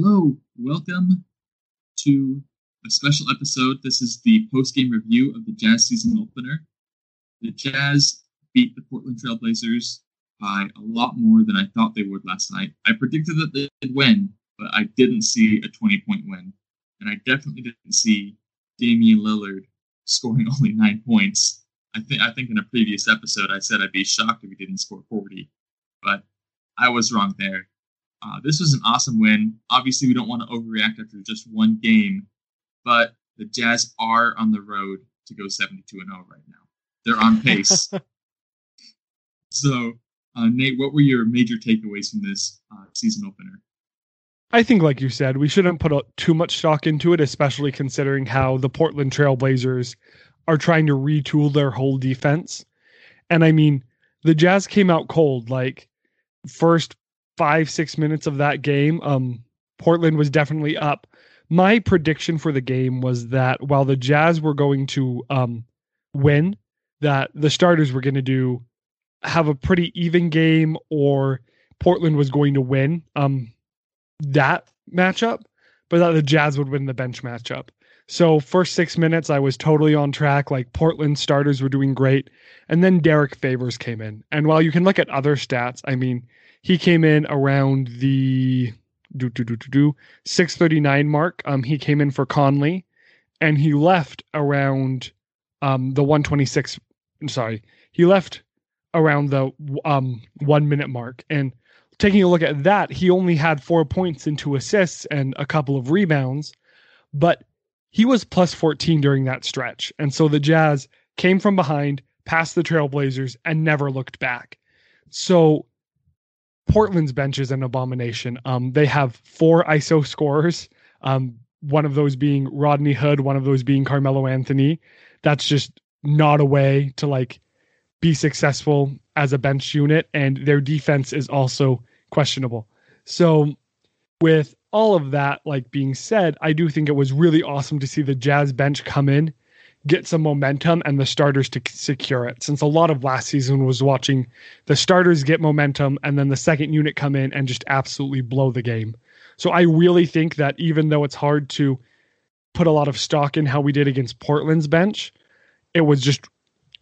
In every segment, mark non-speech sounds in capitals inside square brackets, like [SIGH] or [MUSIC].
Hello, welcome to a special episode. This is the post-game review of the Jazz season opener. The Jazz beat the Portland Trailblazers by a lot more than I thought they would last night. I predicted that they'd win, but I didn't see a 20-point win, and I definitely didn't see Damian Lillard scoring [LAUGHS] only nine points. I think I think in a previous episode I said I'd be shocked if he didn't score 40, but I was wrong there. Uh, this was an awesome win. Obviously, we don't want to overreact after just one game, but the Jazz are on the road to go 72 and 0 right now. They're on pace. [LAUGHS] so, uh, Nate, what were your major takeaways from this uh, season opener? I think, like you said, we shouldn't put too much stock into it, especially considering how the Portland Trailblazers are trying to retool their whole defense. And I mean, the Jazz came out cold. Like, first five six minutes of that game, um, Portland was definitely up. My prediction for the game was that while the Jazz were going to um, win, that the starters were going to do have a pretty even game, or Portland was going to win um, that matchup, but that the Jazz would win the bench matchup. So first six minutes, I was totally on track. Like Portland starters were doing great, and then Derrick Favors came in. And while you can look at other stats, I mean, he came in around the do do do do do 639 mark. Um, he came in for Conley, and he left around um the 126. Sorry, he left around the um one minute mark. And taking a look at that, he only had four points and two assists and a couple of rebounds, but he was plus 14 during that stretch. And so the Jazz came from behind, past the Trailblazers, and never looked back. So Portland's bench is an abomination. Um, they have four ISO scorers. Um, one of those being Rodney Hood, one of those being Carmelo Anthony. That's just not a way to like be successful as a bench unit, and their defense is also questionable. So, with all of that like being said, I do think it was really awesome to see the Jazz bench come in get some momentum and the starters to secure it. Since a lot of last season was watching the starters get momentum and then the second unit come in and just absolutely blow the game. So I really think that even though it's hard to put a lot of stock in how we did against Portland's bench, it was just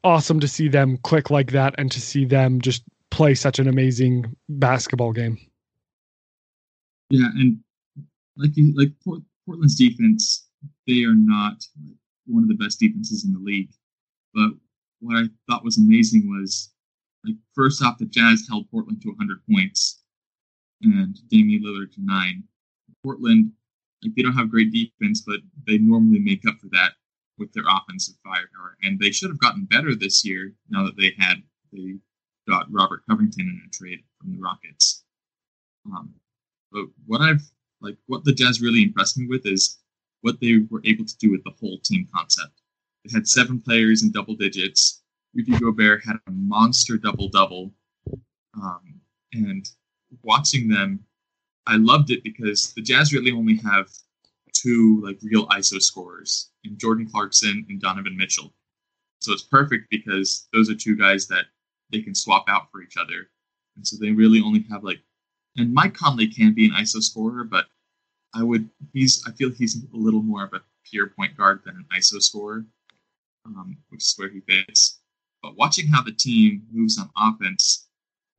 awesome to see them click like that and to see them just play such an amazing basketball game. Yeah, and like you, like Portland's defense, they are not one of the best defenses in the league. But what I thought was amazing was, like, first off, the Jazz held Portland to 100 points and Damian Lillard to nine. Portland, like, they don't have great defense, but they normally make up for that with their offensive firepower. And they should have gotten better this year now that they had they got Robert Covington in a trade from the Rockets. Um, but what I've like, what the Jazz really impressed me with is what they were able to do with the whole team concept. They had seven players in double digits. Rudy Gobert had a monster double double. Um, and watching them, I loved it because the Jazz really only have two like real ISO scorers in Jordan Clarkson and Donovan Mitchell. So it's perfect because those are two guys that they can swap out for each other. And so they really only have like and Mike Conley can be an ISO scorer, but I would he's I feel he's a little more of a pure point guard than an ISO scorer, um, which is where he fits. But watching how the team moves on offense,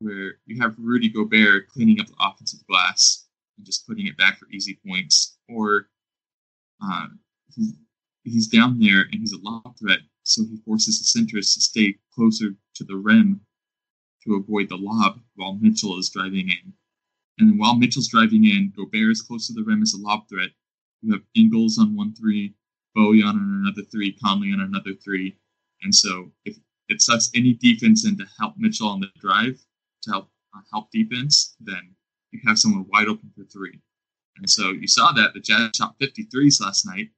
where you have Rudy Gobert cleaning up the offensive glass and just putting it back for easy points, or uh, he's, he's down there and he's a lob threat, so he forces the centers to stay closer to the rim to avoid the lob while Mitchell is driving in and then while Mitchell's driving in, Gobert is close to the rim as a lob threat. You have Ingles on one three, Bowie on another three, Conley on another three. And so if it sucks any defense in to help Mitchell on the drive, to help uh, help defense, then you have someone wide open for three. And so you saw that the Jazz shot 53s last night,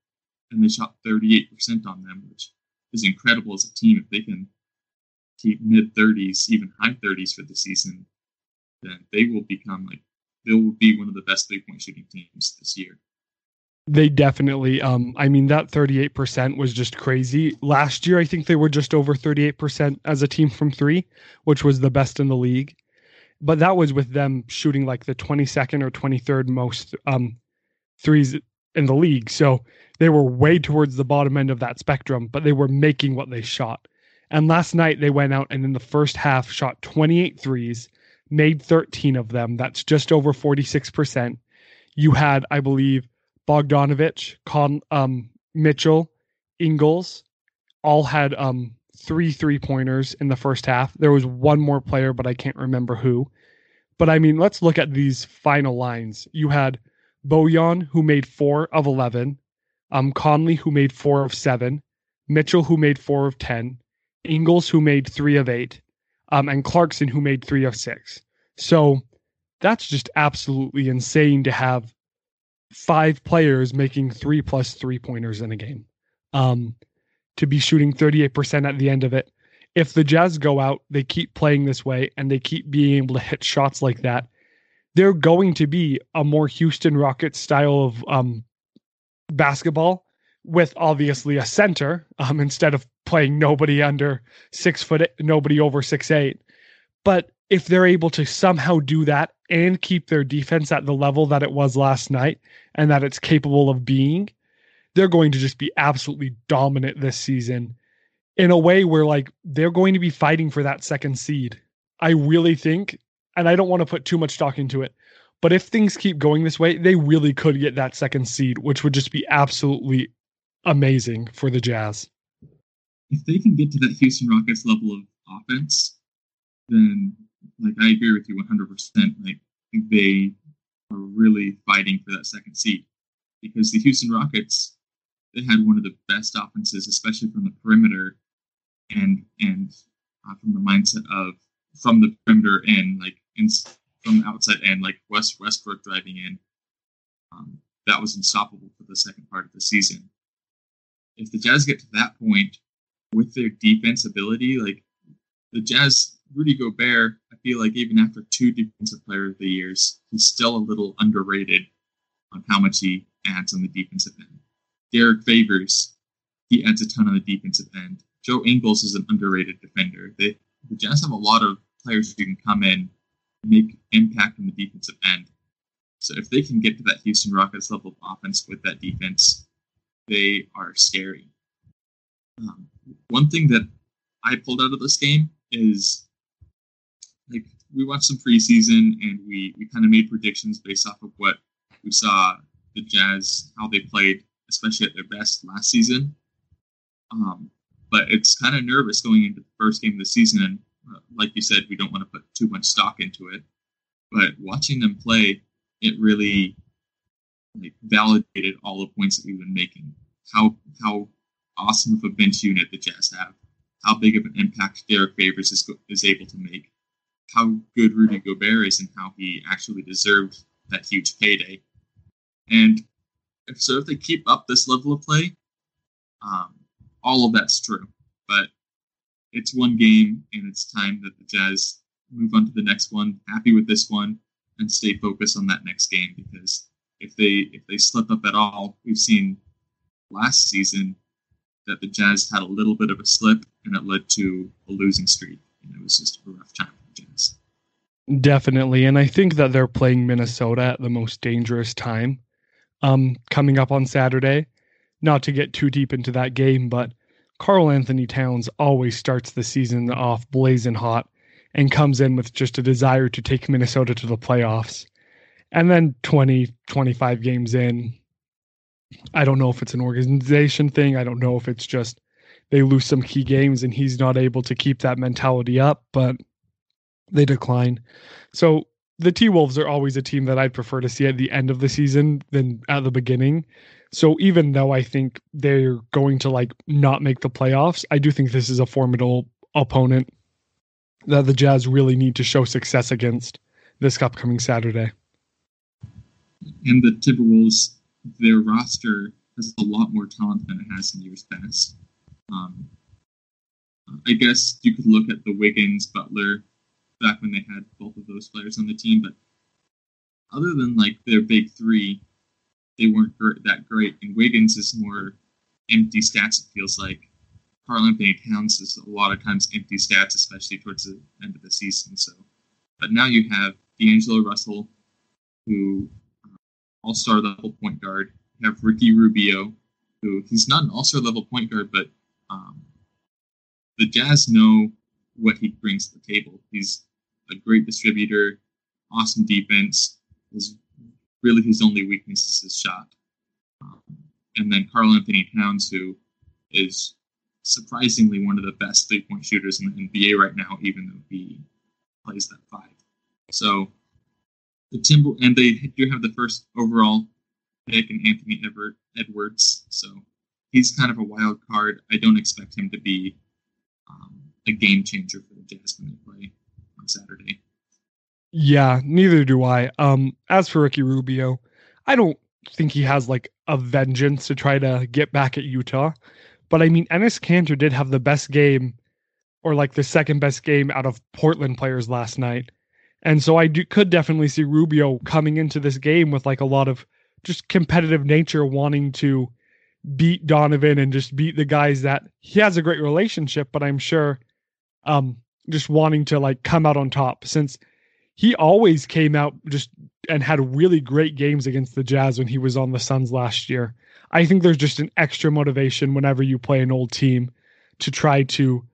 and they shot 38% on them, which is incredible as a team. If they can keep mid 30s, even high 30s for the season, then they will become like they will be one of the best three point shooting teams this year. They definitely, um, I mean, that 38% was just crazy. Last year, I think they were just over 38% as a team from three, which was the best in the league. But that was with them shooting like the 22nd or 23rd most um, threes in the league. So they were way towards the bottom end of that spectrum, but they were making what they shot. And last night they went out and in the first half shot 28 threes, made 13 of them. That's just over 46%. You had, I believe, Bogdanovic, Con, um, Mitchell, Ingles, all had um, three three pointers in the first half. There was one more player, but I can't remember who. But I mean, let's look at these final lines. You had Bojan, who made four of 11, um, Conley, who made four of seven, Mitchell, who made four of 10, Ingles, who made three of eight, um, and Clarkson, who made three of six. So that's just absolutely insane to have five players making three plus three pointers in a game. Um, to be shooting 38% at the end of it. If the Jazz go out, they keep playing this way and they keep being able to hit shots like that, they're going to be a more Houston Rockets style of um, basketball with obviously a center um, instead of playing nobody under six foot, eight, nobody over six eight. But if they're able to somehow do that and keep their defense at the level that it was last night and that it's capable of being, they're going to just be absolutely dominant this season in a way where like they're going to be fighting for that second seed. I really think, and I don't want to put too much stock into it, but if things keep going this way, they really could get that second seed, which would just be absolutely amazing for the Jazz. If they can get to that Houston Rockets level of offense, then like I agree with you 100%. Like they are really fighting for that second seed because the Houston Rockets they had one of the best offenses, especially from the perimeter, and and uh, from the mindset of from the perimeter in like in, from the outside end, like West Westbrook driving in. Um, that was unstoppable for the second part of the season. If the Jazz get to that point with their defense ability, like the Jazz, Rudy Gobert, I feel like even after two Defensive Player of the Years, he's still a little underrated on how much he adds on the defensive end. Derrick Favors, he adds a ton on the defensive end. Joe Ingles is an underrated defender. They, the Jazz have a lot of players who can come in, and make impact on the defensive end. So if they can get to that Houston Rockets level of offense with that defense, they are scary. Um, one thing that I pulled out of this game is like we watched some preseason and we we kind of made predictions based off of what we saw the Jazz how they played especially at their best last season. Um, but it's kind of nervous going into the first game of the season. And uh, like you said, we don't want to put too much stock into it. But watching them play, it really like, validated all the points that we've been making. How how awesome of a bench unit the Jazz have. How big of an impact Derrick Favors is, is able to make. How good Rudy Gobert is and how he actually deserved that huge payday. And if so, if they keep up this level of play, um, all of that's true. But it's one game, and it's time that the Jazz move on to the next one. Happy with this one, and stay focused on that next game because if they if they slip up at all, we've seen last season that the Jazz had a little bit of a slip, and it led to a losing streak, and it was just a rough time for the Jazz. Definitely, and I think that they're playing Minnesota at the most dangerous time um, coming up on Saturday. Not to get too deep into that game, but Karl-Anthony Towns always starts the season off blazing hot and comes in with just a desire to take Minnesota to the playoffs. And then 20, 25 games in, I don't know if it's an organization thing. I don't know if it's just they lose some key games and he's not able to keep that mentality up, but they decline. So the T Wolves are always a team that I'd prefer to see at the end of the season than at the beginning. So even though I think they're going to like not make the playoffs, I do think this is a formidable opponent that the Jazz really need to show success against this upcoming Saturday. And the Timberwolves, their roster has a lot more talent than it has in years past. Um, I guess you could look at the Wiggins, Butler, back when they had both of those players on the team. But other than like their big three, they weren't that great. And Wiggins is more empty stats. It feels like Karl-Anthony Towns is a lot of times empty stats, especially towards the end of the season. So, but now you have D'Angelo Russell, who all star level point guard. You have Ricky Rubio, who he's not an all star level point guard, but um, the Jazz know what he brings to the table. He's a great distributor, awesome defense. Is really his only weakness is his shot. Um, and then Karl-Anthony Towns, who is surprisingly one of the best three point shooters in the NBA right now, even though he plays that five. So the Timber and they do have the first overall pick in Anthony Everett Edwards. So he's kind of a wild card. I don't expect him to be um, a game changer for the Jazz when they play on Saturday. Yeah, neither do I. Um, as for Ricky Rubio, I don't think he has like a vengeance to try to get back at Utah. But I mean, Enes Kanter did have the best game, or like the second best game out of Portland players last night. And so I do, could definitely see Rubio coming into this game with like a lot of just competitive nature, wanting to beat Donovan and just beat the guys that he has a great relationship, but I'm sure um just wanting to like come out on top since he always came out just and had really great games against the Jazz when he was on the Suns last year. I think there's just an extra motivation whenever you play an old team to try to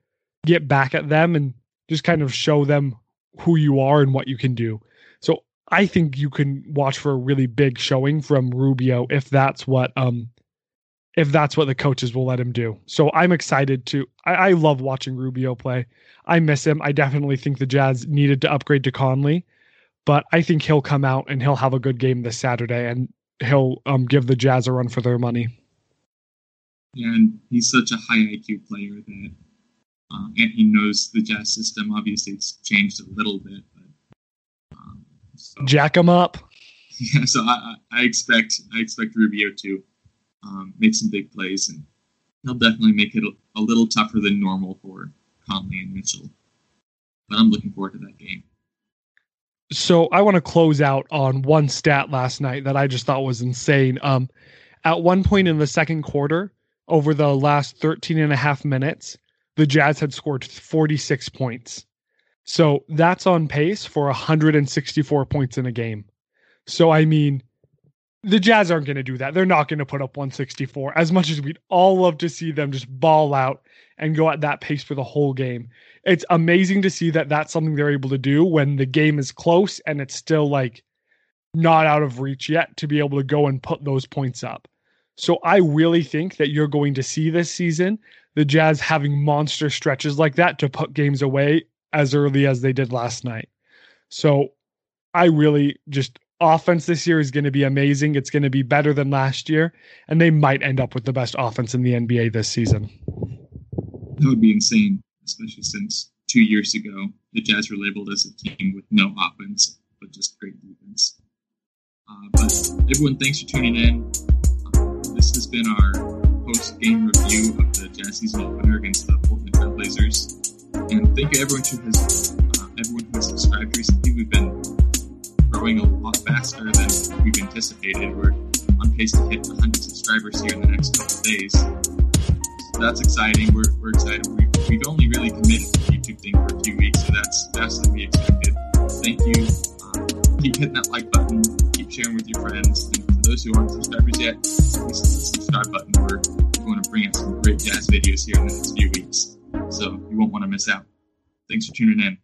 get back at them and just kind of show them who you are and what you can do. So I think you can watch for a really big showing from Rubio if that's what um if that's what the coaches will let him do. So I'm excited to I, I love watching Rubio play. I miss him. I definitely think the Jazz needed to upgrade to Conley, but I think he'll come out and he'll have a good game this Saturday and he'll um, give the Jazz a run for their money. And he's such a high IQ player that, uh, and he knows the Jazz system. Obviously, it's changed a little bit, but um, so, jack him up. [LAUGHS] Yeah, so I, I expect I expect Rubio to um, make some big plays, and he'll definitely make it a, a little tougher than normal for Conley and Mitchell. But I'm looking forward to that game. So I want to close out on one stat last night that I just thought was insane. Um, at one point in the second quarter, over the last 13 and a half minutes, the Jazz had scored 46 points. So that's on pace for 164 points in a game. So, I mean, the Jazz aren't going to do that. They're not going to put up 164 as much as we'd all love to see them just ball out and go at that pace for the whole game it's amazing to see that that's something they're able to do when the game is close and it's still like not out of reach yet to be able to go and put those points up. So I really think that you're going to see this season the Jazz having monster stretches like that to put games away as early as they did last night. So I really just offense this year is going to be amazing. It's going to be better than last year and they might end up with the best offense in the NBA this season. That would be insane especially since two years ago the Jazz were labeled as a team with no offense but just great defense. Uh, but everyone, thanks for tuning in. Uh, this has been our post-game review of the season opener against the Portland Trailblazers. And thank you everyone who has uh, everyone who has subscribed recently. We've been growing a lot faster than we've anticipated. We're on pace to hit 100 subscribers here in the next couple days. So that's exciting. We're, we're excited. We we've only really committed to the YouTube thing for a few weeks, so that's than we expected. Thank you. Um, keep hitting that like button. Keep sharing with your friends. And those who aren't subscribers yet, please hit the subscribe button. We're going to bring out some great jazz videos here in the next few weeks, so you won't want to miss out. Thanks for tuning in.